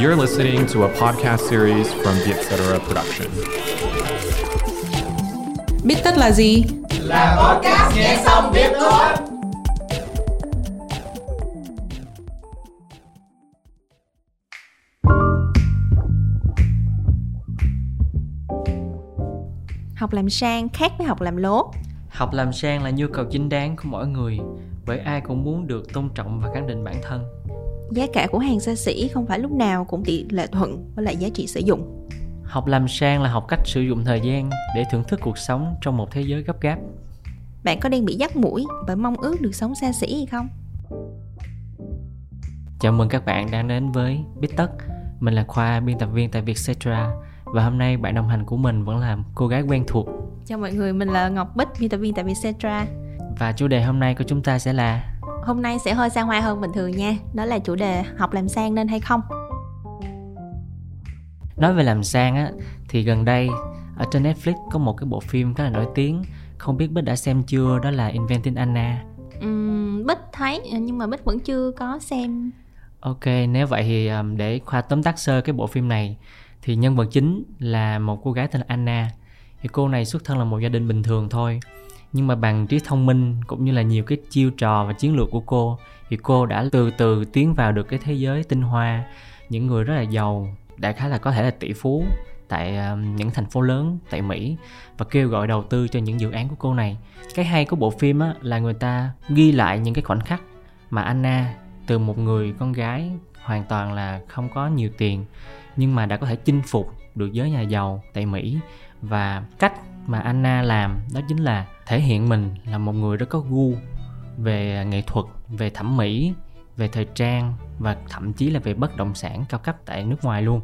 You're listening to a podcast series from the Etc. Production. Biết tất là gì? Là podcast nghe xong biết thôi. Học làm sang khác với học làm lố. Học làm sang là nhu cầu chính đáng của mỗi người bởi ai cũng muốn được tôn trọng và khẳng định bản thân. Giá cả của hàng xa xỉ không phải lúc nào cũng tỷ lệ thuận với lại giá trị sử dụng. Học làm sang là học cách sử dụng thời gian để thưởng thức cuộc sống trong một thế giới gấp gáp. Bạn có đang bị dắt mũi bởi mong ước được sống xa xỉ hay không? Chào mừng các bạn đang đến với Biết Tất. Mình là Khoa, biên tập viên tại Vietcetera và hôm nay bạn đồng hành của mình vẫn là cô gái quen thuộc. Chào mọi người, mình là Ngọc Bích, biên tập viên tại Vietcetera. Và chủ đề hôm nay của chúng ta sẽ là Hôm nay sẽ hơi xa hoa hơn bình thường nha. Đó là chủ đề học làm sang nên hay không? Nói về làm sang á thì gần đây ở trên Netflix có một cái bộ phim khá là nổi tiếng không biết Bích đã xem chưa đó là Inventing Anna Uhm, Bích thấy nhưng mà Bích vẫn chưa có xem Ok, nếu vậy thì um, để Khoa tóm tắt sơ cái bộ phim này thì nhân vật chính là một cô gái tên là Anna. Thì cô này xuất thân là một gia đình bình thường thôi. Nhưng mà bằng trí thông minh cũng như là nhiều cái chiêu trò và chiến lược của cô thì cô đã từ từ tiến vào được cái thế giới tinh hoa, những người rất là giàu, đại khái là có thể là tỷ phú tại ờ, những thành phố lớn tại Mỹ và kêu gọi đầu tư cho những dự án của cô này. Cái hay của bộ phim á, là người ta ghi lại những cái khoảnh khắc mà Anna từ một người con gái hoàn toàn là không có nhiều tiền nhưng mà đã có thể chinh phục được giới nhà giàu tại Mỹ và cách mà Anna làm đó chính là thể hiện mình là một người rất có gu về nghệ thuật, về thẩm mỹ, về thời trang và thậm chí là về bất động sản cao cấp tại nước ngoài luôn.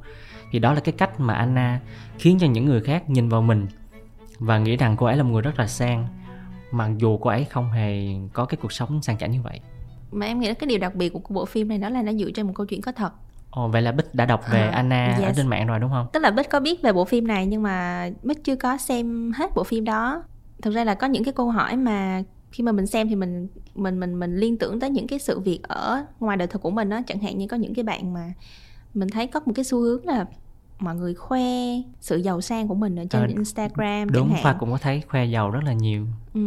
Thì đó là cái cách mà Anna khiến cho những người khác nhìn vào mình và nghĩ rằng cô ấy là một người rất là sang mặc dù cô ấy không hề có cái cuộc sống sang chảnh như vậy mà em nghĩ là cái điều đặc biệt của bộ phim này đó là nó dựa trên một câu chuyện có thật Ồ, vậy là Bích đã đọc về à, Anna yes. ở trên mạng rồi đúng không? Tức là Bích có biết về bộ phim này nhưng mà Bích chưa có xem hết bộ phim đó. Thực ra là có những cái câu hỏi mà khi mà mình xem thì mình mình mình mình liên tưởng tới những cái sự việc ở ngoài đời thực của mình đó, chẳng hạn như có những cái bạn mà mình thấy có một cái xu hướng là mọi người khoe sự giàu sang của mình ở trên à, Instagram đúng Khoa cũng có thấy khoe giàu rất là nhiều. Ừ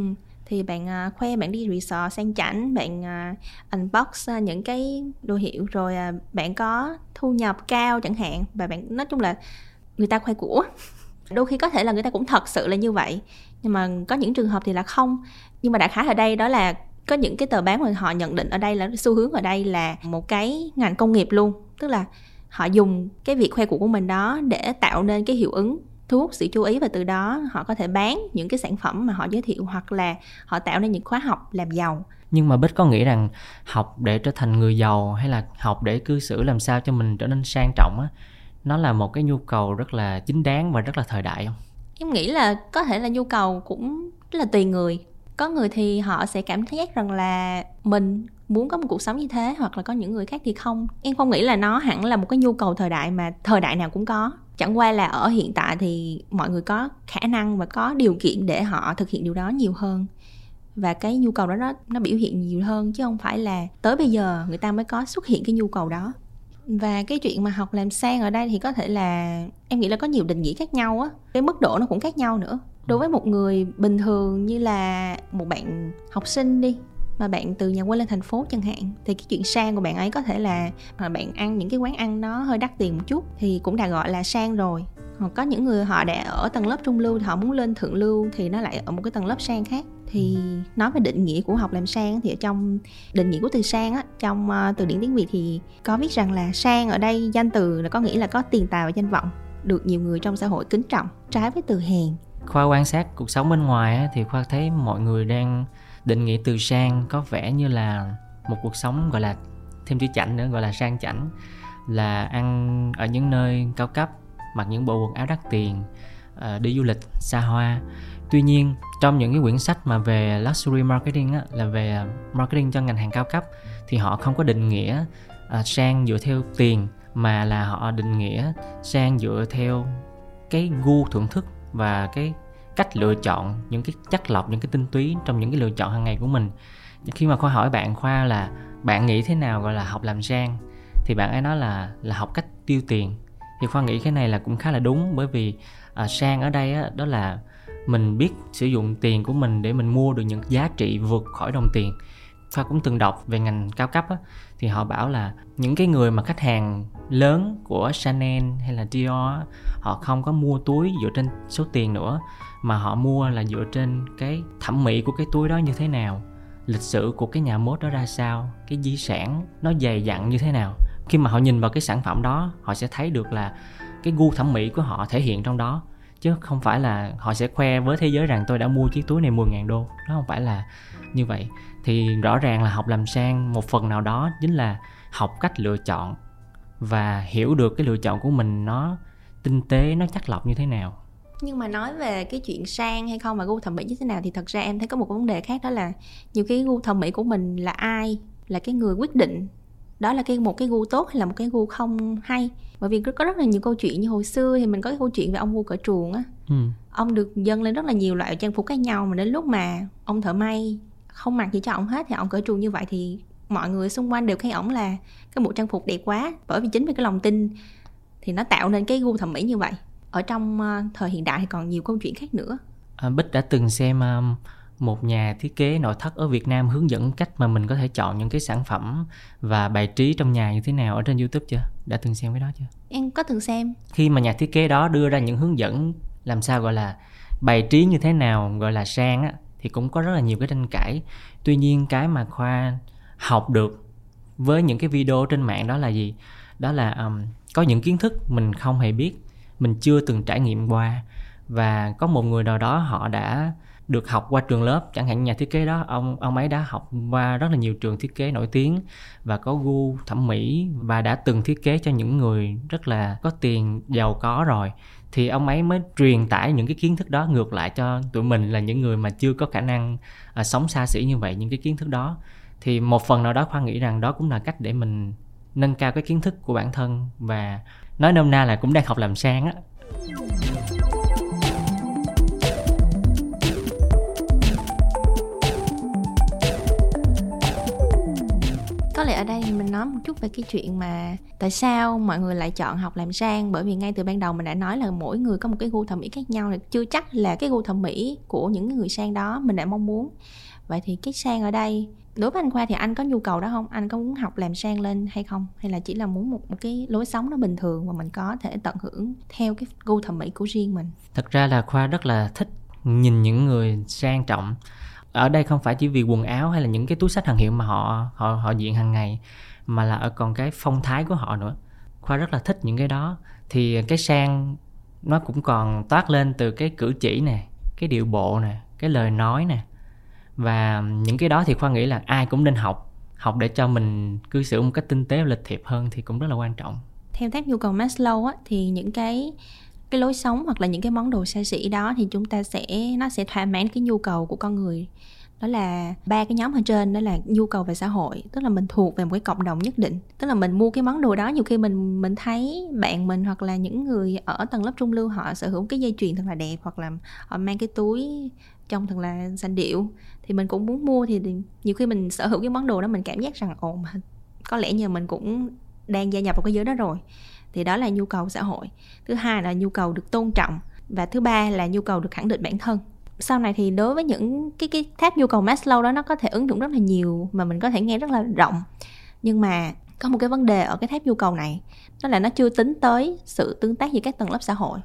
thì bạn uh, khoe bạn đi resort sang chảnh bạn uh, unbox uh, những cái đồ hiệu rồi uh, bạn có thu nhập cao chẳng hạn. Và bạn nói chung là người ta khoe của đôi khi có thể là người ta cũng thật sự là như vậy, nhưng mà có những trường hợp thì là không. Nhưng mà đại khái ở đây đó là có những cái tờ báo mà họ nhận định ở đây là xu hướng ở đây là một cái ngành công nghiệp luôn. Tức là họ dùng cái việc khoe của của mình đó để tạo nên cái hiệu ứng, thu hút sự chú ý và từ đó họ có thể bán những cái sản phẩm mà họ giới thiệu hoặc là họ tạo nên những khóa học làm giàu. Nhưng mà bích có nghĩ rằng học để trở thành người giàu hay là học để cư xử làm sao cho mình trở nên sang trọng á? Nó là một cái nhu cầu rất là chính đáng và rất là thời đại không? Em nghĩ là có thể là nhu cầu cũng rất là tùy người. Có người thì họ sẽ cảm thấy rằng là mình muốn có một cuộc sống như thế hoặc là có những người khác thì không. Em không nghĩ là nó hẳn là một cái nhu cầu thời đại mà thời đại nào cũng có. Chẳng qua là ở hiện tại thì mọi người có khả năng và có điều kiện để họ thực hiện điều đó nhiều hơn. Và cái nhu cầu đó nó nó biểu hiện nhiều hơn chứ không phải là tới bây giờ người ta mới có xuất hiện cái nhu cầu đó và cái chuyện mà học làm sang ở đây thì có thể là em nghĩ là có nhiều định nghĩa khác nhau á. Cái mức độ nó cũng khác nhau nữa. Đối với một người bình thường như là một bạn học sinh đi, mà bạn từ nhà quê lên thành phố chẳng hạn, thì cái chuyện sang của bạn ấy có thể là mà bạn ăn những cái quán ăn nó hơi đắt tiền một chút thì cũng đã gọi là sang rồi. Hoặc có những người họ đã ở tầng lớp trung lưu thì họ muốn lên thượng lưu thì nó lại ở một cái tầng lớp sang khác thì nói về định nghĩa của học làm sang thì ở trong định nghĩa của từ sang á trong ờ, từ điển tiếng việt thì có viết rằng là sang ở đây danh từ là có nghĩa là có tiền tài và danh vọng được nhiều người trong xã hội kính trọng trái với từ hèn khoa quan sát cuộc sống bên ngoài á, thì khoa thấy mọi người đang định nghĩa từ sang có vẻ như là một cuộc sống gọi là thêm chữ chảnh nữa gọi là sang chảnh là ăn ở những nơi cao cấp mặc những bộ quần áo đắt tiền ờ, đi du lịch xa hoa tuy nhiên trong những cái quyển sách mà về luxury marketing á, là về à, marketing cho ngành hàng cao cấp thì họ không có định nghĩa uh, sang dựa theo tiền mà là họ định nghĩa sang dựa theo cái gu thưởng thức và cái cách lựa chọn những cái chất lọc những cái tinh túy trong những cái lựa chọn hàng ngày của mình. Khi mà khoa hỏi bạn khoa là bạn nghĩ thế nào gọi là học làm sang? Thì bạn ấy nói là là học cách tiêu tiền. Thì khoa nghĩ cái này là cũng khá là đúng bởi vì uh, sang ở đây á, đó là mình biết sử dụng tiền của mình để mình mua được những giá trị vượt khỏi đồng tiền. Khoa cũng từng đọc về ngành cao cấp á, thì họ bảo là những cái người mà khách hàng lớn của Chanel hay là Dior họ không có mua túi dựa trên số tiền nữa mà họ mua là dựa trên cái thẩm mỹ của cái túi đó như thế nào lịch sử của cái nhà mốt đó ra sao cái di sản nó dày dặn như thế nào. Khi mà họ nhìn vào cái sản phẩm đó họ sẽ thấy được là cái gu thẩm mỹ của họ thể hiện trong đó chứ không phải là họ sẽ khoe với thế giới rằng tôi đã mua chiếc túi này 10.000 đô. Nó không phải là như vậy. Thì rõ ràng là học làm sang một phần nào đó chính là học cách lựa chọn và hiểu được cái lựa chọn của mình nó tinh tế, nó chắc lọc như thế nào. Nhưng mà nói về cái chuyện sang hay không và gu thẩm mỹ như thế nào thì thật ra em thấy có một vấn đề khác đó là nhiều cái gu thẩm mỹ của mình là ai, là cái người quyết định đó là cái một cái gu tốt hay là một cái gu không hay? Bởi vì có rất là nhiều câu chuyện như hồi xưa thì mình có cái câu chuyện về ông vua cởi truồng á. Ừ. ông được dâng lên rất là nhiều loại trang phục khác nhau mà đến lúc mà ông thợ may không mặc gì cho ông hết thì ông cởi truồng như vậy thì mọi người xung quanh đều khen ổng là cái bộ trang phục đẹp quá. Bởi vì chính vì cái lòng tin thì nó tạo nên cái gu thẩm mỹ như vậy. Ở trong uh, thời hiện đại thì còn nhiều câu chuyện khác nữa. À, bích đã từng xem um, một nhà thiết kế nội thất ở Việt Nam hướng dẫn cách mà mình có thể chọn những cái sản phẩm và bài trí trong nhà như thế nào ở trên YouTube chưa? Đã từng xem cái đó chưa? Em có từng xem. Khi mà nhà thiết kế đó đưa ra những hướng dẫn làm sao gọi là bài trí như thế nào gọi là sang á thì cũng có rất là nhiều cái tranh cãi. Tuy nhiên cái mà Khoa học được với những cái video trên mạng đó là gì? Đó là um, có những kiến thức mình không hề biết, mình chưa từng trải nghiệm qua và có một người nào đó họ đã được học qua trường lớp. Chẳng hạn nhà thiết kế đó ông ông ấy đã học qua rất là nhiều trường thiết kế nổi tiếng và có gu thẩm mỹ và đã từng thiết kế cho những người rất là có tiền giàu có rồi. Thì ông ấy mới truyền tải những cái kiến thức đó ngược lại cho tụi mình là những người mà chưa có khả năng à, sống xa xỉ như vậy những cái kiến thức đó. Thì một phần nào đó khoa nghĩ rằng đó cũng là cách để mình nâng cao cái kiến thức của bản thân và nói nôm na là cũng đang học làm sang á. Ở đây thì mình nói một chút về cái chuyện mà tại sao mọi người lại chọn học làm sang? Bởi vì ngay từ ban đầu mình đã nói là mỗi người có một cái gu thẩm mỹ khác nhau thì chưa chắc là cái gu thẩm mỹ của những người sang đó mình đã mong muốn. Vậy thì cái sang ở đây đối với anh khoa thì anh có nhu cầu đó không? Anh có muốn học làm sang lên hay không? Hay là chỉ là muốn một, một cái lối sống nó bình thường mà mình có thể tận hưởng theo cái gu thẩm mỹ của riêng mình? Thật ra là khoa rất là thích nhìn những người sang trọng ở đây không phải chỉ vì quần áo hay là những cái túi sách hàng hiệu mà họ họ họ diện hàng ngày mà là ở còn cái phong thái của họ nữa. Khoa rất là thích những cái đó. Thì cái sang nó cũng còn toát lên từ cái cử chỉ nè cái điệu bộ nè cái lời nói nè. Và những cái đó thì khoa nghĩ là ai cũng nên học học để cho mình cư xử một cách tinh tế và lịch thiệp hơn thì cũng rất là quan trọng. Theo tháp nhu cầu Maslow á, thì những cái cái lối sống hoặc là những cái món đồ xa xỉ đó thì chúng ta sẽ, nó sẽ thỏa mãn cái nhu cầu của con người. Đó là ba cái nhóm ở trên, đó là nhu cầu về xã hội. Tức là mình thuộc về một cái cộng đồng nhất định. Tức là mình mua cái món đồ đó, nhiều khi mình mình thấy bạn mình hoặc là những người ở tầng lớp trung lưu họ sở hữu cái dây chuyền thật là đẹp hoặc là họ mang cái túi trông thật là xanh điệu, thì mình cũng muốn mua thì nhiều khi mình sở hữu cái món đồ đó mình cảm giác rằng, ồ, mà có lẽ nhờ mình cũng đang gia nhập vào cái giới đó rồi thì đó là nhu cầu xã hội. Thứ hai là nhu cầu được tôn trọng. Và thứ ba là nhu cầu được khẳng định bản thân. Sau này thì đối với những cái cái tháp nhu cầu Maslow đó, nó có thể ứng dụng rất là nhiều mà mình có thể nghe rất là rộng. Nhưng mà có một cái vấn đề ở cái tháp nhu cầu này, đó là nó chưa tính tới sự tương tác giữa các tầng lớp xã hội.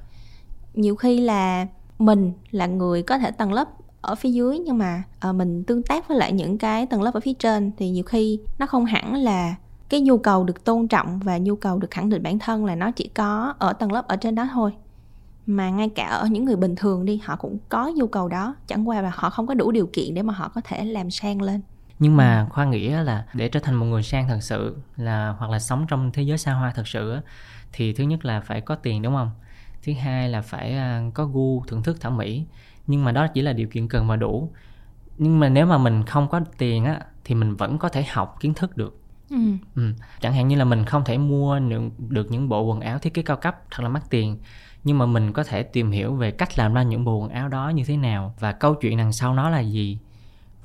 Nhiều khi là mình là người có thể tầng lớp ở phía dưới nhưng mà ờ, mình tương tác với lại những cái tầng lớp ở phía trên thì nhiều khi nó không hẳn là cái nhu cầu được tôn trọng và nhu cầu được khẳng định bản thân là nó chỉ có ở tầng lớp ở trên đó thôi. Mà ngay cả ở những người bình thường đi, họ cũng có nhu cầu đó, chẳng qua là họ không có đủ điều kiện để mà họ có thể làm sang lên. Nhưng mà khoa nghĩ là để trở thành một người sang thật sự là, hoặc là sống trong thế giới xa hoa thật sự thì thứ nhất là phải có tiền, đúng không? Thứ hai là phải à, có gu, thưởng thức thẩm mỹ. Nhưng mà đó chỉ là điều kiện cần và đủ. Nhưng mà nếu mà mình không có tiền á, thì mình vẫn có thể học, kiến thức được ừ. Ừ. chẳng hạn như là mình không thể mua được những bộ quần áo thiết kế cao cấp thật là mắc tiền, nhưng mà mình có thể tìm hiểu về cách làm ra những bộ quần áo đó như thế nào và câu chuyện đằng sau nó là gì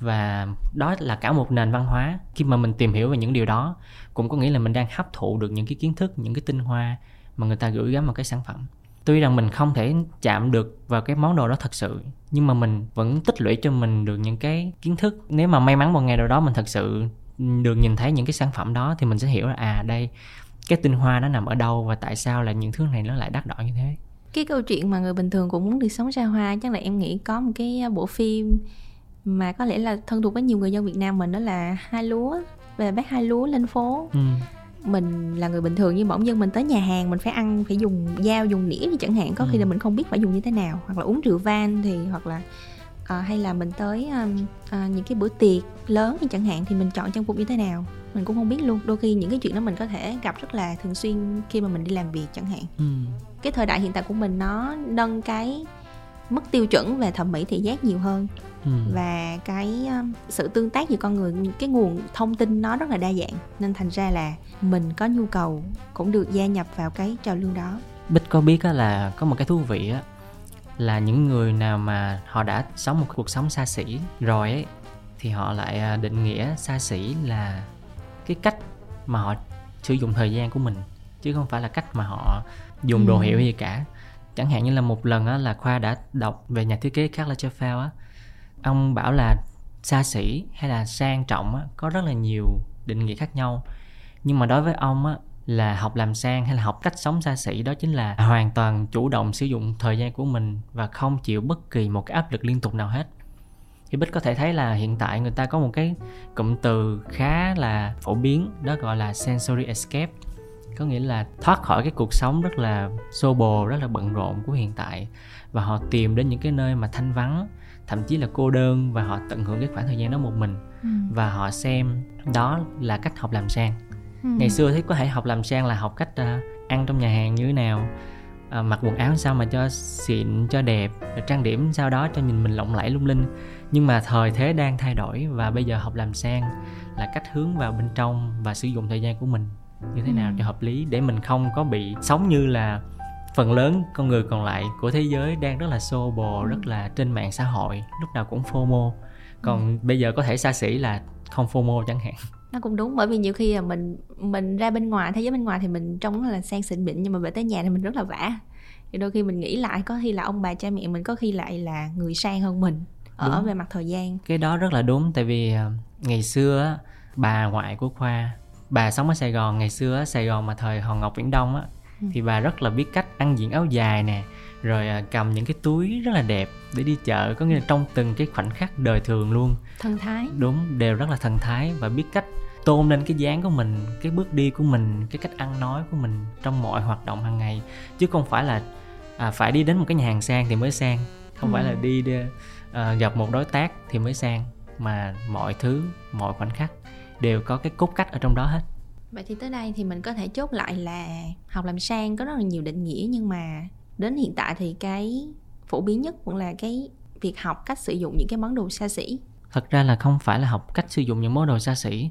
và đó là cả một nền văn hóa khi mà mình tìm hiểu về những điều đó, cũng có nghĩa là mình đang hấp thụ được những cái kiến thức, những cái tinh hoa mà người ta gửi gắm vào cái sản phẩm tuy rằng mình không thể chạm được vào cái món đồ đó thật sự, nhưng mà mình vẫn tích lũy cho mình được những cái kiến thức nếu mà may mắn một ngày nào đó mình thật sự được nhìn thấy những cái sản phẩm đó thì mình sẽ hiểu là à đây cái tinh hoa nó nằm ở đâu và tại sao là những thứ này nó lại đắt đỏ như thế cái câu chuyện mà người bình thường cũng muốn được sống xa hoa chắc là em nghĩ có một cái bộ phim mà có lẽ là thân thuộc với nhiều người dân Việt Nam mình đó là hai lúa về bác hai lúa lên phố ừ. mình là người bình thường nhưng bỗng dưng mình tới nhà hàng mình phải ăn phải dùng dao dùng nĩa thì chẳng hạn có khi Ừ. là mình không biết phải dùng như thế nào hoặc là uống rượu van thì hoặc là ờ, hay là mình tới um, ờ, những cái bữa tiệc lớn thì chẳng hạn thì mình chọn trang phục như thế nào? Mình cũng không biết luôn. Đôi khi những cái chuyện đó mình có thể gặp rất là thường xuyên khi mà mình đi làm việc chẳng hạn. Ừ. cái thời đại hiện tại của mình nó nâng cái mức tiêu chuẩn về thẩm mỹ thị giác nhiều hơn. Ừ. và cái sự tương tác giữa con người cái nguồn thông tin nó rất là đa dạng. Nên thành ra là mình có nhu cầu cũng được gia nhập vào cái trào lưu đó. Bích có biết á là có một cái thú vị á là những người nào mà họ đã sống một cuộc sống xa xỉ rồi ấy thì họ lại à, định nghĩa xa xỉ là cái cách mà họ sử dụng thời gian của mình chứ không phải là cách mà họ dùng đồ Ừ. hiệu gì cả. Chẳng hạn như là một lần á là khoa đã đọc về nhà thiết kế Karl Lagerfeld á. Ông bảo là xa xỉ hay là sang trọng á có rất là nhiều định nghĩa khác nhau. Nhưng mà đối với ông á là học làm sang hay là học cách sống xa xỉ đó chính là hoàn toàn chủ động sử dụng thời gian của mình và không chịu bất kỳ một cái áp lực liên tục nào hết. Thì bích có thể thấy là hiện tại người ta có một cái cụm từ khá là phổ biến đó gọi là sensory escape. Có nghĩa là thoát khỏi cái cuộc sống rất là xô bồ rất là bận rộn của hiện tại và họ tìm đến những cái nơi mà thanh vắng thậm chí là cô đơn và họ tận hưởng cái khoảng thời gian đó một mình và họ xem đó là cách học làm sang ngày xưa thì có thể học làm sang là học cách à, ăn trong nhà hàng như thế nào à, mặc quần áo sao mà cho xịn cho đẹp rồi trang điểm sao đó cho nhìn mình lộng lẫy lung linh. Nhưng mà thời thế đang thay đổi và bây giờ học làm sang là cách hướng vào bên trong và sử dụng thời gian của mình như thế nào Ừ. cho hợp lý để mình không có bị sống như là phần lớn con người còn lại của thế giới đang rất là xô bồ rất là trên mạng xã hội lúc nào cũng FOMO còn bây giờ có thể xa xỉ là không FOMO chẳng hạn nó cũng đúng bởi vì nhiều khi là mình mình ra bên ngoài thế giới bên ngoài thì mình trông là sang xịn mịn nhưng mà về tới nhà thì mình rất là vã thì đôi khi mình nghĩ lại có khi là ông bà cha mẹ mình có khi lại là người sang hơn mình ở Đúng. về mặt thời gian cái đó rất là đúng tại vì à, ngày xưa bà ngoại của khoa bà sống ở sài gòn ngày xưa sài gòn mà thời hòn ngọc viễn đông á. Thì bà rất là biết cách ăn diện áo dài nè rồi à, cầm những cái túi rất là đẹp để đi chợ có nghĩa là trong từng cái khoảnh khắc đời thường luôn. Thân thái. Đúng đều rất là thần thái và biết cách tôn lên cái dáng của mình cái bước đi của mình cái cách ăn nói của mình trong mọi hoạt động hàng ngày. Chứ không phải là à, phải đi đến một cái nhà hàng sang thì mới sang. Không Ừ. phải là đi, đi à, gặp một đối tác thì mới sang. Mà mọi thứ mọi khoảnh khắc đều có cái cốt cách ở trong đó hết vậy thì tới đây thì mình có thể chốt lại là học làm sang có rất là nhiều định nghĩa nhưng mà đến hiện tại thì cái phổ biến nhất vẫn là cái việc học cách sử dụng những cái món đồ xa xỉ. Thật ra là không phải là học cách sử dụng những món đồ xa xỉ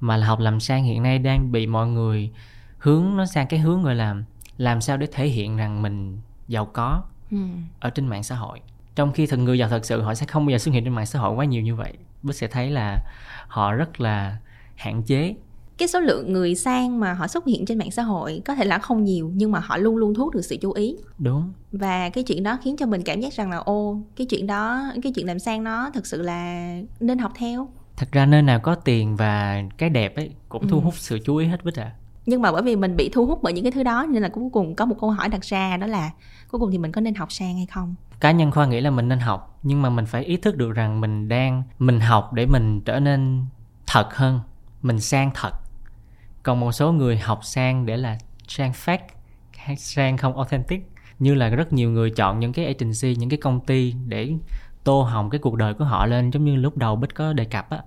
mà là học làm sang hiện nay đang bị mọi người hướng nó sang cái hướng gọi là làm sao để thể hiện rằng mình giàu có ừ. ở trên mạng xã hội. Trong khi thật người giàu thật sự họ sẽ không bao giờ xuất hiện trên mạng xã hội quá nhiều như vậy. Bích sẽ thấy là họ rất là hạn chế cái số lượng người sang mà họ xuất hiện trên mạng xã hội có thể là không nhiều nhưng mà họ luôn luôn thu hút được sự chú ý. Đúng. Và cái chuyện đó khiến cho mình cảm giác rằng là ô cái chuyện đó cái chuyện làm sang nó thực sự là nên học theo. Thật ra nơi nào có tiền và cái đẹp ấy cũng thu Ừ. hút sự chú ý hết bích à nhưng mà bởi vì mình bị thu hút bởi những cái thứ đó nên là cuối cùng có một câu hỏi đặt ra đó là cuối cùng thì mình có nên học sang hay không? Cá nhân khoa nghĩ là mình nên học nhưng mà mình phải ý thức được rằng mình đang mình học để mình trở nên thật hơn mình sang thật còn một số người học sang để là sang fake hay sang không authentic, như là rất nhiều người chọn những cái agency, những cái công ty để tô hồng cái cuộc đời của họ lên, giống như lúc đầu bích có đề cập á.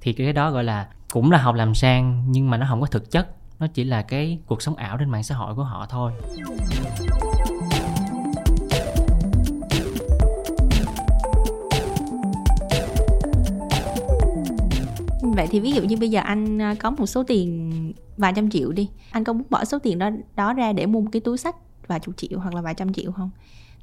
Thì cái đó gọi là cũng là học làm sang, nhưng mà nó không có thực chất, nó chỉ là cái cuộc sống ảo trên mạng xã hội của họ thôi. Vậy thì ví dụ như bây giờ anh à, có một số tiền vài trăm triệu đi. Anh có muốn bỏ số tiền đó đó ra để mua một cái túi sách vài chục triệu hoặc là vài trăm triệu không?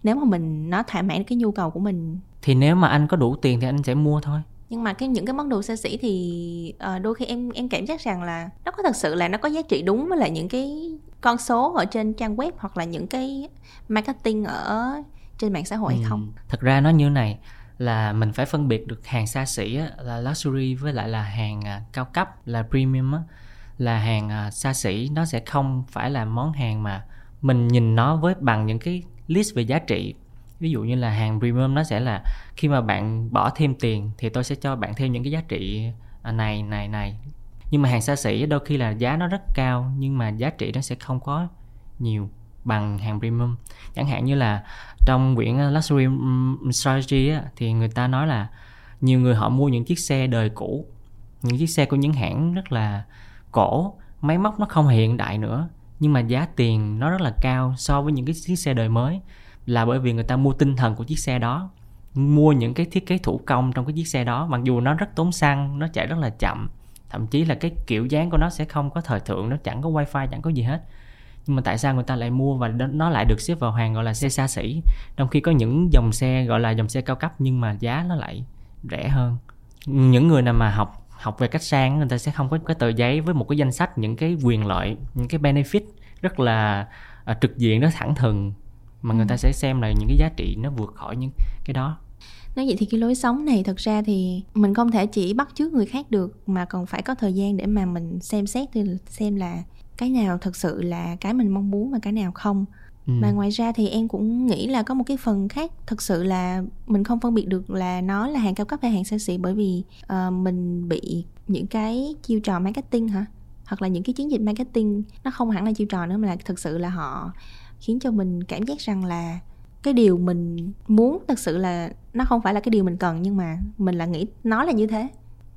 Nếu mà mình nó thỏa mãn cái nhu cầu của mình. Thì nếu mà anh có đủ tiền thì anh sẽ mua thôi. Nhưng mà cái những cái món đồ xa xỉ thì uh, đôi khi em em cảm giác rằng là nó có thật sự là nó có giá trị đúng với lại những cái con số ở trên trang web hoặc là những cái marketing ở trên mạng xã hội hay không? ừ. thật ra nó như này là mình phải phân biệt được hàng xa xỉ á, là luxury với lại là hàng à, cao cấp là premium á, là hàng à, xa xỉ nó sẽ không phải là món hàng mà mình nhìn nó với bằng những cái list về giá trị. Ví dụ như là hàng premium nó sẽ là khi mà bạn bỏ thêm tiền thì tôi sẽ cho bạn thêm những cái giá trị à, này này này. Nhưng mà hàng xa xỉ đôi khi là giá nó rất cao nhưng mà giá trị nó sẽ không có nhiều bằng hàng premium. Chẳng hạn như là trong quyển à, luxury strategy á, thì người ta nói là nhiều người họ mua những chiếc xe đời cũ. Những chiếc xe của những hãng rất là cổ, máy móc nó không hiện đại nữa, nhưng mà giá tiền nó rất là cao so với những cái chiếc xe đời mới. Là bởi vì người ta mua tinh thần của chiếc xe đó, mua những cái thiết kế thủ công trong cái chiếc xe đó, mặc dù nó rất tốn xăng, nó chạy rất là chậm, thậm chí là cái kiểu dáng của nó sẽ không có thời thượng, nó chẳng có wifi, chẳng có gì hết. Nhưng mà tại sao người ta lại mua và nó lại được xếp vào hàng, gọi là xe xa xỉ? Trong khi có những dòng xe, gọi là dòng xe cao cấp nhưng mà giá nó lại rẻ hơn. Những người nào mà học học về cách sang người ta sẽ không có cái tờ giấy với một cái danh sách những cái quyền lợi những cái benefit rất là uh, trực diện nó thẳng thừng mà người ta ừ. sẽ xem là những cái giá trị nó vượt khỏi những cái đó nói vậy thì cái lối sống này thật ra thì mình không thể chỉ bắt chước người khác được mà còn phải có thời gian để mà mình xem xét thì xem là cái nào thật sự là cái mình mong muốn và cái nào không ừ. mà ngoài ra thì em cũng nghĩ là có một cái phần khác thật sự là mình không phân biệt được là nó là hàng cao cấp hay hàng xa xỉ bởi vì uh, mình bị những cái chiêu trò marketing hả hoặc là những cái chiến dịch marketing nó không hẳn là chiêu trò nữa mà là thực sự là họ khiến cho mình cảm giác rằng là cái điều mình muốn thật sự là nó không phải là cái điều mình cần nhưng mà mình là nghĩ nó là như thế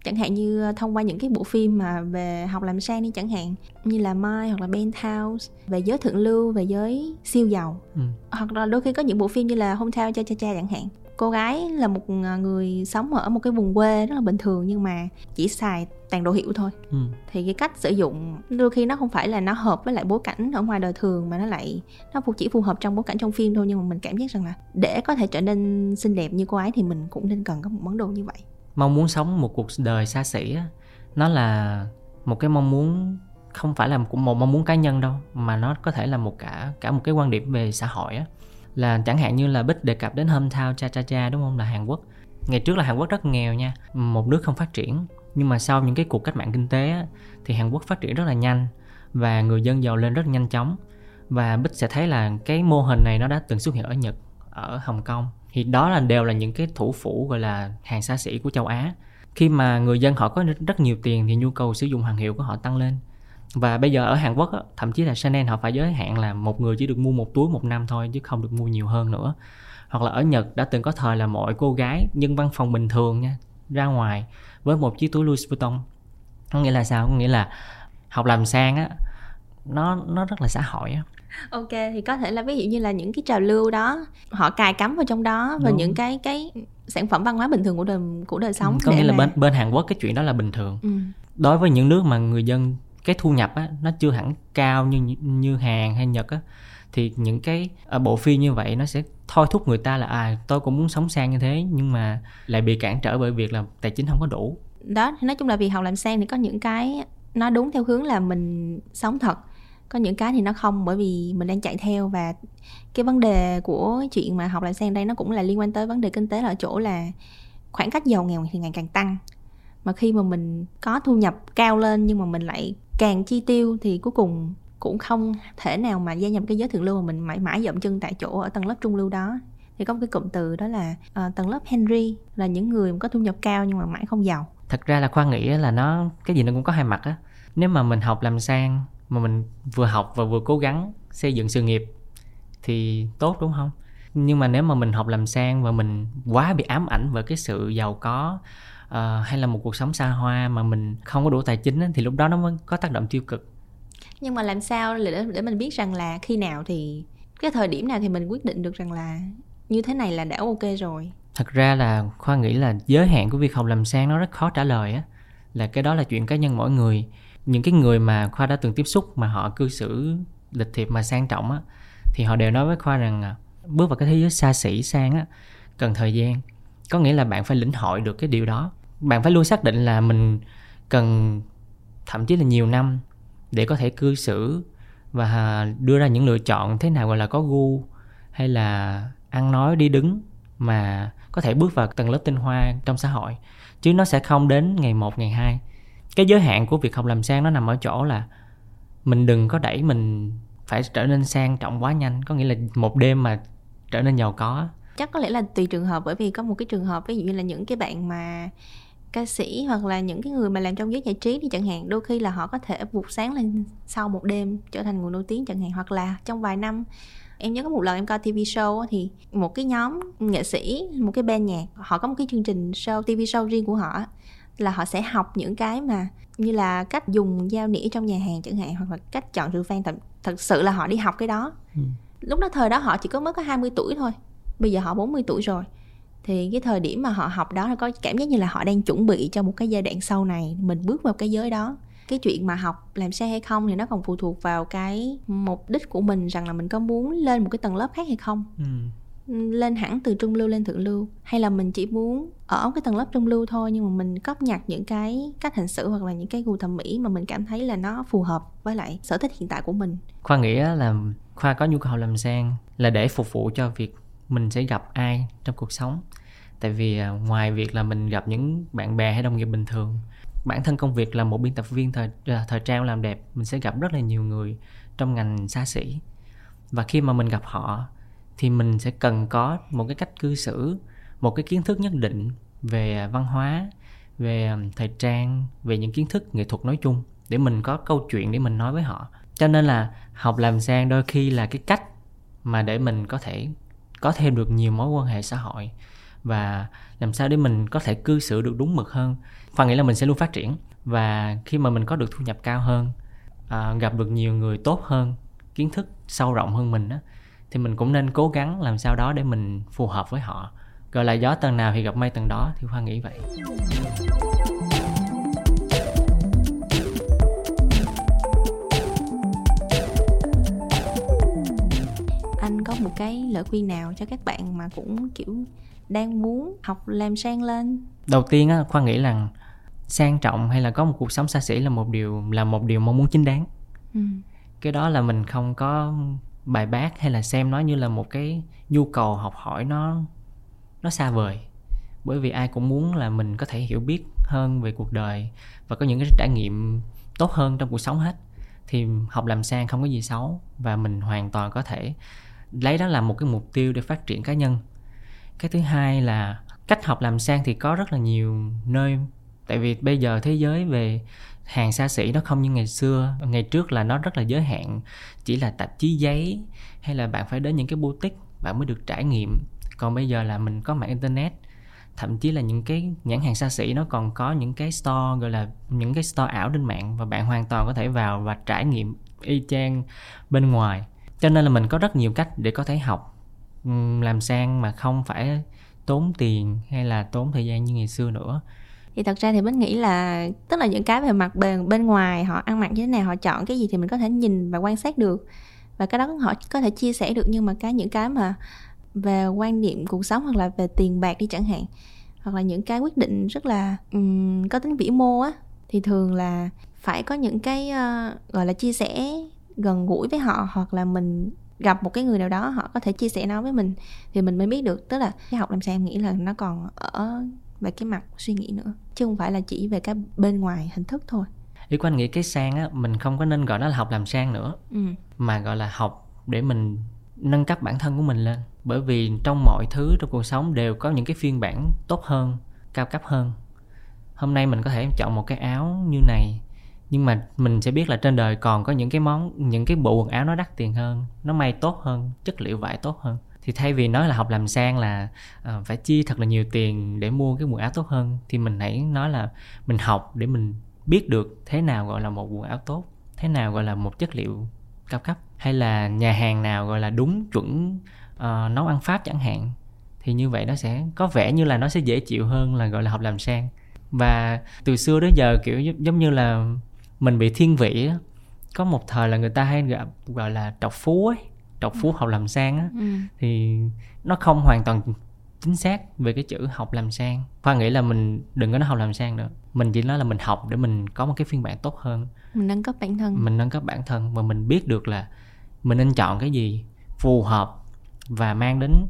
chẳng hạn như ờ, thông qua những cái bộ phim mà về học làm sang đi chẳng hạn như là Mai hoặc là Penthouse về giới thượng lưu về giới siêu giàu. Ừ. hoặc là đôi khi có những bộ phim như là Hometown cha cha cha chẳng hạn. Cô gái là một ờ, người sống ở một cái vùng quê rất là bình thường nhưng mà chỉ xài tàn đồ hiệu thôi. Ừ. thì cái cách sử dụng đôi khi nó không phải là nó hợp với lại bối cảnh ở ngoài đời thường mà nó lại nó chỉ phù hợp trong bối cảnh trong phim thôi. Nhưng mà mình cảm giác rằng là để có thể trở nên xinh đẹp như cô ấy thì mình cũng nên cần có một món đồ như vậy mong muốn sống một cuộc đời xa xỉ nó là một cái mong muốn không phải là một, một mong muốn cá nhân đâu mà nó có thể là một cả cả một cái quan điểm về xã hội á. Là chẳng hạn như là bích đề cập đến hometown cha cha cha đúng không? Là hàn quốc. Ngày trước là hàn quốc rất nghèo nha một nước không phát triển. Nhưng mà sau những cái cuộc cách mạng kinh tế á, thì hàn quốc phát triển rất là nhanh và người dân giàu lên rất nhanh chóng. Và bích sẽ thấy là cái mô hình này nó đã từng xuất hiện ở nhật ở hồng kông thì đó là đều là những cái thủ phủ gọi là hàng xa xỉ của châu Á. Khi mà người dân họ có rất nhiều tiền thì nhu cầu sử dụng hàng hiệu của họ tăng lên. Và bây giờ ở Hàn Quốc thậm chí là Chanel họ phải giới hạn là một người chỉ được mua một túi một năm thôi chứ không được mua nhiều hơn nữa. Hoặc là ở Nhật đã từng có thời là mọi cô gái nhân văn phòng bình thường nha, ra ngoài với một chiếc túi Louis Vuitton. Có nghĩa là sao? Có nghĩa là học làm sang á nó nó rất là xã hội á ok thì có thể là ví dụ như là những cái trào lưu đó họ cài cắm vào trong đó và Đúng. những cái cái sản phẩm văn hóa bình thường của đời của đời sống có nghĩa là mà... bên bên Hàn Quốc cái chuyện đó là bình thường ừ. đối với những nước mà người dân cái thu nhập á nó chưa hẳn cao như như Hàn hay Nhật á thì những cái ở bộ phim như vậy nó sẽ thôi thúc người ta là à tôi cũng muốn sống sang như thế nhưng mà lại bị cản trở bởi việc là tài chính không có đủ đó nói chung là việc học làm sang thì có những cái nó đúng theo hướng là mình sống thật có những cái thì nó không bởi vì mình đang chạy theo và cái vấn đề của chuyện mà học làm sang đây nó cũng là liên quan tới vấn đề kinh tế là ở chỗ là khoảng cách giàu nghèo thì ngày càng tăng. Mà khi mà mình có thu nhập cao lên nhưng mà mình lại càng chi tiêu thì cuối cùng cũng không thể nào mà gia nhập cái giới thượng lưu mà mình mãi mãi dậm chân tại chỗ ở tầng lớp trung lưu đó. Thì có một cái cụm từ đó là uh, tầng lớp Henry là những người có thu nhập cao nhưng mà mãi không giàu. Thật ra là khoa nghĩ là nó cái gì nó cũng có hai mặt á. Nếu mà mình học làm sang mà mình vừa học và vừa cố gắng xây dựng sự nghiệp thì tốt đúng không? Nhưng mà nếu mà mình học làm sang và mình quá bị ám ảnh bởi cái sự giàu có uh, hay là một cuộc sống xa hoa mà mình không có đủ tài chính thì lúc đó nó mới có tác động tiêu cực. Nhưng mà làm sao để để mình biết rằng là khi nào thì cái thời điểm nào thì mình quyết định được rằng là như thế này là đã ok rồi? Thật ra là khoa nghĩ là giới hạn của việc học làm sang nó rất khó trả lời á. Là cái đó là chuyện cá nhân mỗi người những cái người mà khoa đã từng tiếp xúc mà họ cư xử lịch thiệp mà sang trọng á, thì họ đều nói với khoa rằng à, bước vào cái thế giới xa xỉ, sang á, cần thời gian. Có nghĩa là bạn phải lĩnh hội được cái điều đó. Bạn phải luôn xác định là mình cần thậm chí là nhiều năm để có thể cư xử và đưa ra những lựa chọn thế nào gọi là có gu hay là ăn nói, đi đứng mà có thể bước vào tầng lớp tinh hoa trong xã hội. Chứ nó sẽ không đến ngày một, ngày hai cái giới hạn của việc học làm sang nó nằm ở chỗ là mình đừng có đẩy mình phải trở nên sang trọng quá nhanh. Có nghĩa là một đêm mà trở nên giàu có. Chắc có lẽ là tùy trường hợp, bởi vì có một cái trường hợp, ví dụ như là những cái bạn mà ca sĩ hoặc là những cái người mà làm trong giới giải trí thì chẳng hạn, đôi khi là họ có thể vụt sáng lên sau một đêm trở thành người nổi tiếng chẳng hạn, hoặc là trong vài năm. Em nhớ có một lần em coi TV show thì một cái nhóm nghệ sĩ, một cái band nhạc, họ có một cái chương trình show TV show riêng của họ là họ sẽ học những cái mà như là cách dùng dao nĩa trong nhà hàng chẳng hạn hoặc là cách chọn rượu vang. Thật, thật sự là họ đi học cái đó. Ừ. lúc đó thời đó họ chỉ có mới có 20 tuổi thôi bây giờ họ 40 tuổi rồi. Thì cái thời điểm mà họ học đó là có cảm giác như là họ đang chuẩn bị cho một cái giai đoạn sau này mình bước vào cái giới đó. Cái chuyện mà học làm sao hay không thì nó còn phụ thuộc vào cái mục đích của mình rằng là mình có muốn lên một cái tầng lớp khác hay không. Ừ lên hẳn từ trung lưu lên thượng lưu? Hay là mình chỉ muốn ở cái tầng lớp trung lưu thôi, nhưng mà mình cóp nhặt những cái cách hành xử hoặc là những cái gu thẩm mỹ mà mình cảm thấy là nó phù hợp với lại sở thích hiện tại của mình? Khoa nghĩ là khoa có nhu cầu làm sang là để phục vụ cho việc mình sẽ gặp ai trong cuộc sống. Tại vì à, ngoài việc là mình gặp những bạn bè hay đồng nghiệp bình thường, bản thân công việc là một biên tập viên thời à, thời trang làm đẹp, mình sẽ gặp rất là nhiều người trong ngành xa xỉ. Và khi mà mình gặp họ thì mình sẽ cần có một cái cách cư xử một cái kiến thức nhất định về văn hóa về thời trang về những kiến thức nghệ thuật nói chung để mình có câu chuyện để mình nói với họ. Cho nên là học làm sang đôi khi là cái cách mà để mình có thể có thêm được nhiều mối quan hệ xã hội và làm sao để mình có thể cư xử được đúng mực hơn. Khoa nghĩ là mình sẽ luôn phát triển và khi mà mình có được thu nhập cao hơn à, gặp được nhiều người tốt hơn kiến thức sâu rộng hơn mình á thì mình cũng nên cố gắng làm sao đó để mình phù hợp với họ. Gọi là gió tầng nào thì gặp mây tầng đó thì khoa nghĩ vậy. Anh có một cái lời khuyên nào cho các bạn mà cũng kiểu đang muốn học làm sang lên? Đầu tiên á khoa nghĩ là sang trọng hay là có một cuộc sống xa xỉ là một điều là một điều mong muốn chính đáng. Ừ. cái đó là mình không có bài bác hay là xem nó như là một cái nhu cầu học hỏi nó nó xa vời? Bởi vì ai cũng muốn là mình có thể hiểu biết hơn về cuộc đời và có những cái trải nghiệm tốt hơn trong cuộc sống hết. Thì học làm sang không có gì xấu và mình hoàn toàn có thể lấy đó là một cái mục tiêu để phát triển cá nhân. Cái thứ hai là cách học làm sang thì có rất là nhiều nơi. Tại vì bây giờ thế giới về hàng xa xỉ nó không như ngày xưa. Ngày trước là nó rất là giới hạn, chỉ là tạp chí giấy hay là bạn phải đến những cái boutique, bạn mới được trải nghiệm. Còn bây giờ là mình có mạng internet, thậm chí là những cái nhãn hàng xa xỉ nó còn có những cái store, gọi là những cái store ảo trên mạng và bạn hoàn toàn có thể vào và trải nghiệm y chang bên ngoài. Cho nên là mình có rất nhiều cách để có thể học làm sang mà không phải tốn tiền hay là tốn thời gian như ngày xưa nữa thì thật ra thì mình nghĩ là tức là những cái về mặt bề bên ngoài họ ăn mặc như thế nào họ chọn cái gì thì mình có thể nhìn và quan sát được. Và cái đó họ có thể chia sẻ được nhưng mà cái những cái mà về quan niệm cuộc sống hoặc là về tiền bạc đi chẳng hạn hoặc là những cái quyết định rất là um, có tính vĩ mô á thì thường là phải có những cái uh, gọi là chia sẻ gần gũi với họ hoặc là mình gặp một cái người nào đó họ có thể chia sẻ nó với mình thì mình mới biết được. Tức là cái học làm sao em nghĩ là nó còn ở về cái mặt suy nghĩ nữa chứ không phải là chỉ về cái bên ngoài hình thức thôi. Ý của anh nghĩ cái sang á mình không có nên gọi nó là học làm sang nữa ừ. mà gọi là học để mình nâng cấp bản thân của mình lên. Bởi vì trong mọi thứ trong cuộc sống đều có những cái phiên bản tốt hơn cao cấp hơn. Hôm nay mình có thể chọn một cái áo như này nhưng mà mình sẽ biết là trên đời còn có những cái món những cái bộ quần áo nó đắt tiền hơn nó may tốt hơn chất liệu vải tốt hơn thì thay vì nói là học làm sang là uh, phải chi thật là nhiều tiền để mua cái quần áo tốt hơn thì mình hãy nói là mình học để mình biết được thế nào gọi là một quần áo tốt thế nào gọi là một chất liệu cao cấp hay là nhà hàng nào gọi là đúng chuẩn uh, nấu ăn pháp chẳng hạn. Thì như vậy nó sẽ có vẻ như là nó sẽ dễ chịu hơn là gọi là học làm sang. Và từ xưa đến giờ kiểu giống như là mình bị thiên vị á có một thời là người ta hay gọi là trọc phú ấy trọc phú học làm sang á ừ. thì nó không hoàn toàn chính xác về cái chữ học làm sang. Khoa nghĩ là mình đừng có nói học làm sang nữa. Mình chỉ nói là mình học để mình có một cái phiên bản tốt hơn. Mình nâng cấp bản thân. Mình nâng cấp bản thân và mình biết được là mình nên chọn cái gì phù hợp và mang đến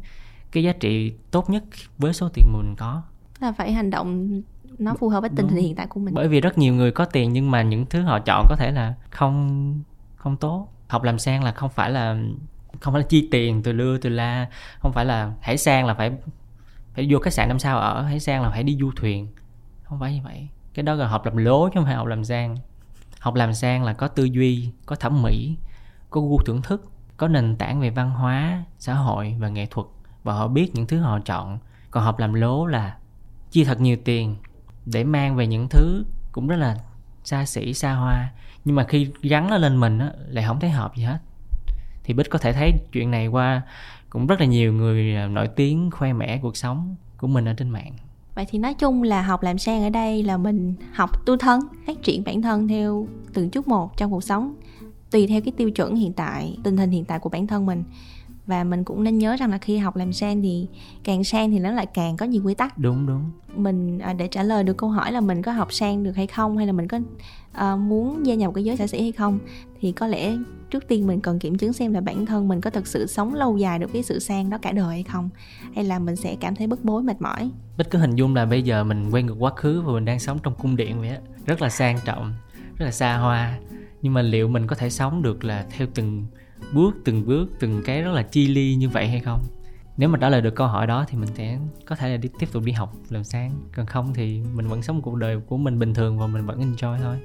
cái giá trị tốt nhất với số tiền mình có. Là phải hành động nó phù hợp với tình hình hiện tại của mình. Bởi vì rất nhiều người có tiền nhưng mà những thứ họ chọn có thể là không không tốt. Học làm sang là không phải là không phải là chi tiền, từ lưa, từ la, không phải là hãy sang là phải phải vô khách sạn năm sao ở, hãy sang là phải đi du thuyền. Không phải như vậy. Cái đó là học làm lố chứ không phải học làm sang học làm sang là có tư duy, có thẩm mỹ, có gu thưởng thức, có nền tảng về văn hóa, xã hội và nghệ thuật. Và họ biết những thứ họ chọn. Còn học làm lố là chi thật nhiều tiền để mang về những thứ cũng rất là xa xỉ, xa hoa. Nhưng mà khi gắn nó lên mình á, lại không thấy hợp gì hết thì bích có thể thấy chuyện này qua cũng rất là nhiều người à, nổi tiếng, khoe mẽ cuộc sống của mình ở trên mạng. Vậy thì nói chung là học làm sang ở đây là mình học tu thân, phát triển bản thân theo từng chút một trong cuộc sống, tùy theo cái tiêu chuẩn hiện tại, tình hình hiện tại của bản thân mình và mình cũng nên nhớ rằng là khi học làm sang thì càng sang thì nó lại càng có nhiều quy tắc. Đúng đúng. Mình à, để trả lời được câu hỏi là mình có học sang được hay không hay là mình có à, muốn gia nhập cái giới xa xỉ hay không thì có lẽ trước tiên mình cần kiểm chứng xem là bản thân mình có thực sự sống lâu dài được với sự sang đó cả đời hay không hay là mình sẽ cảm thấy bức bối mệt mỏi. Bích cứ hình dung là bây giờ mình quay ngược quá khứ và mình đang sống trong cung điện vậy á. Rất là sang trọng rất là xa hoa. Nhưng mà liệu mình có thể sống được là theo từng bước, từng bước, từng cái rất là chi ly như vậy hay không? Nếu mà trả lời được câu hỏi đó thì mình sẽ có thể là đi, tiếp tục đi học làm sáng. Còn không thì mình vẫn sống cuộc đời của mình bình thường và mình vẫn enjoy thôi.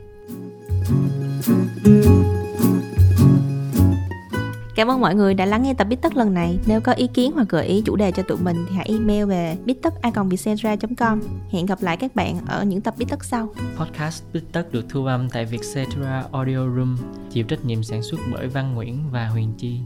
Cảm ơn mọi người đã lắng nghe tập Bít Tất lần này. Nếu có ý kiến hoặc gợi ý chủ đề cho tụi mình thì hãy email về bittất.com. Hẹn gặp lại các bạn ở những tập Bít Tất sau. podcast Bít Tất được thu âm tại Vietcetera Audio Room, chịu trách nhiệm sản xuất bởi Văn Nguyễn và Huyền Chi